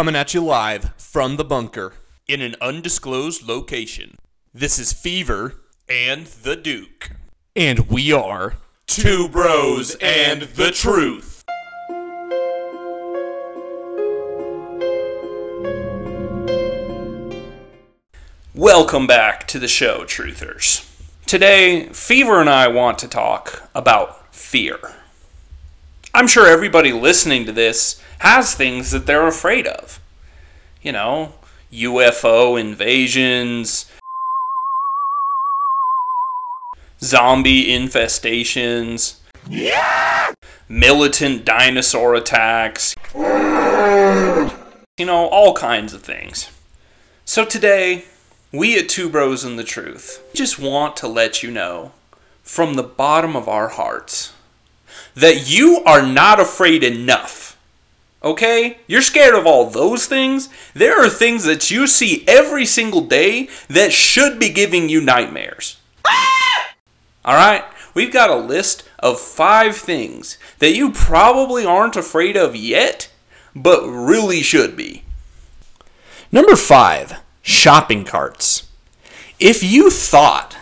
Coming at you live from the bunker. in an undisclosed location. This is Fever, And the Duke. and we are. Two bros and the truth. Welcome back to the show, Truthers. Today, Fever and I want to talk about fear. I'm sure everybody listening to this has things that they're afraid of. You know, UFO invasions, zombie infestations, militant dinosaur attacks, you know, all kinds of things. So today, we at Two Bros and the Truth just want to let you know from the bottom of our hearts that you are not afraid enough. Okay? You're scared of all those things. There are things that you see every single day that should be giving you nightmares. Ah! All right? We've got a list of five things that you probably aren't afraid of yet, but really should be. Number five, shopping carts. If you thought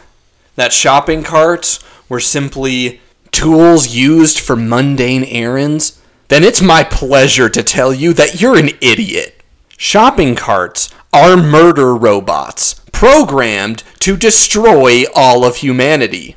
that shopping carts were simply tools used for mundane errands, then it's my pleasure to tell you that you're an idiot. Shopping carts are murder robots programmed to destroy all of humanity.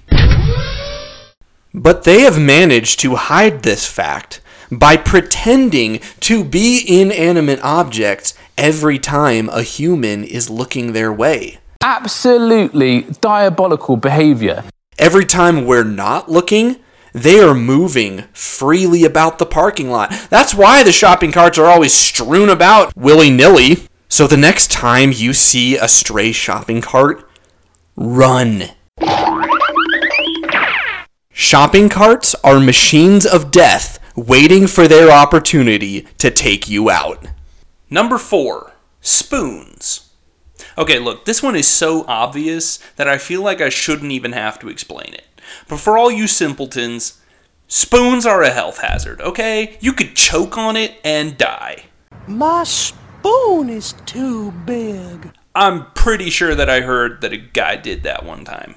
But they have managed to hide this fact by pretending to be inanimate objects every time a human is looking their way. absolutely diabolical behavior. Every time we're not looking, they are moving freely about the parking lot. That's why the shopping carts are always strewn about willy nilly. So the next time you see a stray shopping cart, run. Shopping carts are machines of death waiting for their opportunity to take you out. Number four, spoons. Okay, look, this one is so obvious that I feel like I shouldn't even have to explain it. But for all you simpletons, spoons are a health hazard, okay? You could choke on it and die. My spoon is too big. I'm pretty sure that I heard that a guy did that one time.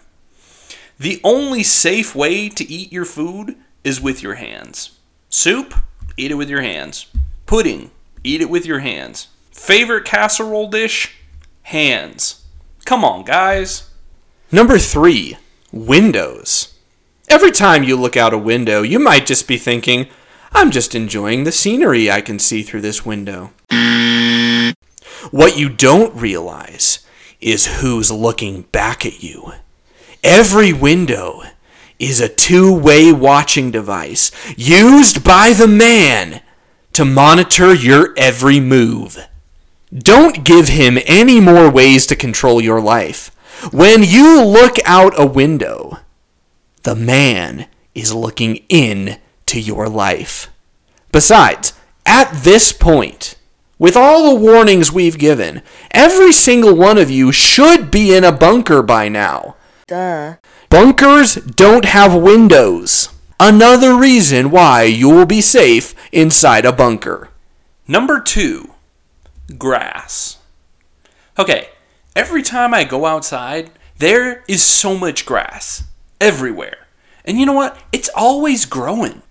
The only safe way to eat your food is with your hands. Soup, eat it with your hands. Pudding, eat it with your hands. Favorite casserole dish? Hands. Come on, guys. Number three, windows. Every time you look out a window, you might just be thinking, I'm just enjoying the scenery I can see through this window. What you don't realize is who's looking back at you. Every window is a two way watching device used by the man to monitor your every move. Don't give him any more ways to control your life. When you look out a window, the man is looking in to your life. Besides, at this point, with all the warnings we've given, every single one of you should be in a bunker by now. Duh. Bunkers don't have windows. Another reason why you will be safe inside a bunker. Number two, grass. Okay, every time I go outside, there is so much grass everywhere. And you know what? It's always growing.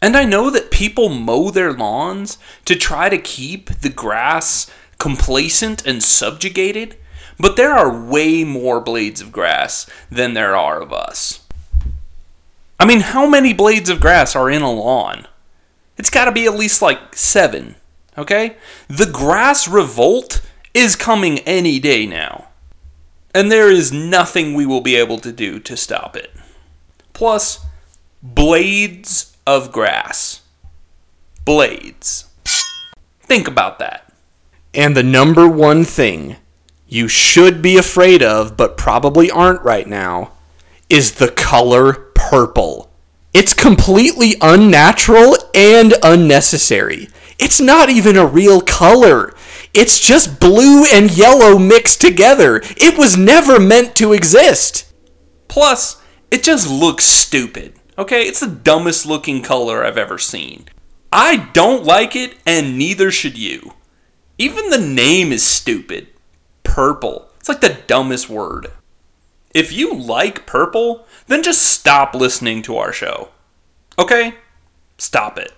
And I know that people mow their lawns to try to keep the grass complacent and subjugated, but there are way more blades of grass than there are of us. I mean, how many blades of grass are in a lawn? It's got to be at least like seven, okay? The grass revolt is coming any day now. And there is nothing we will be able to do to stop it. Plus, blades of grass. Blades. Think about that. And the number one thing you should be afraid of, but probably aren't right now, is the color purple. It's completely unnatural and unnecessary. It's not even a real color. It's just blue and yellow mixed together. It was never meant to exist. Plus, it just looks stupid. Okay, it's the dumbest looking color I've ever seen. I don't like it, and neither should you. Even the name is stupid. Purple. It's like the dumbest word. If you like purple, then just stop listening to our show. Okay? Stop it.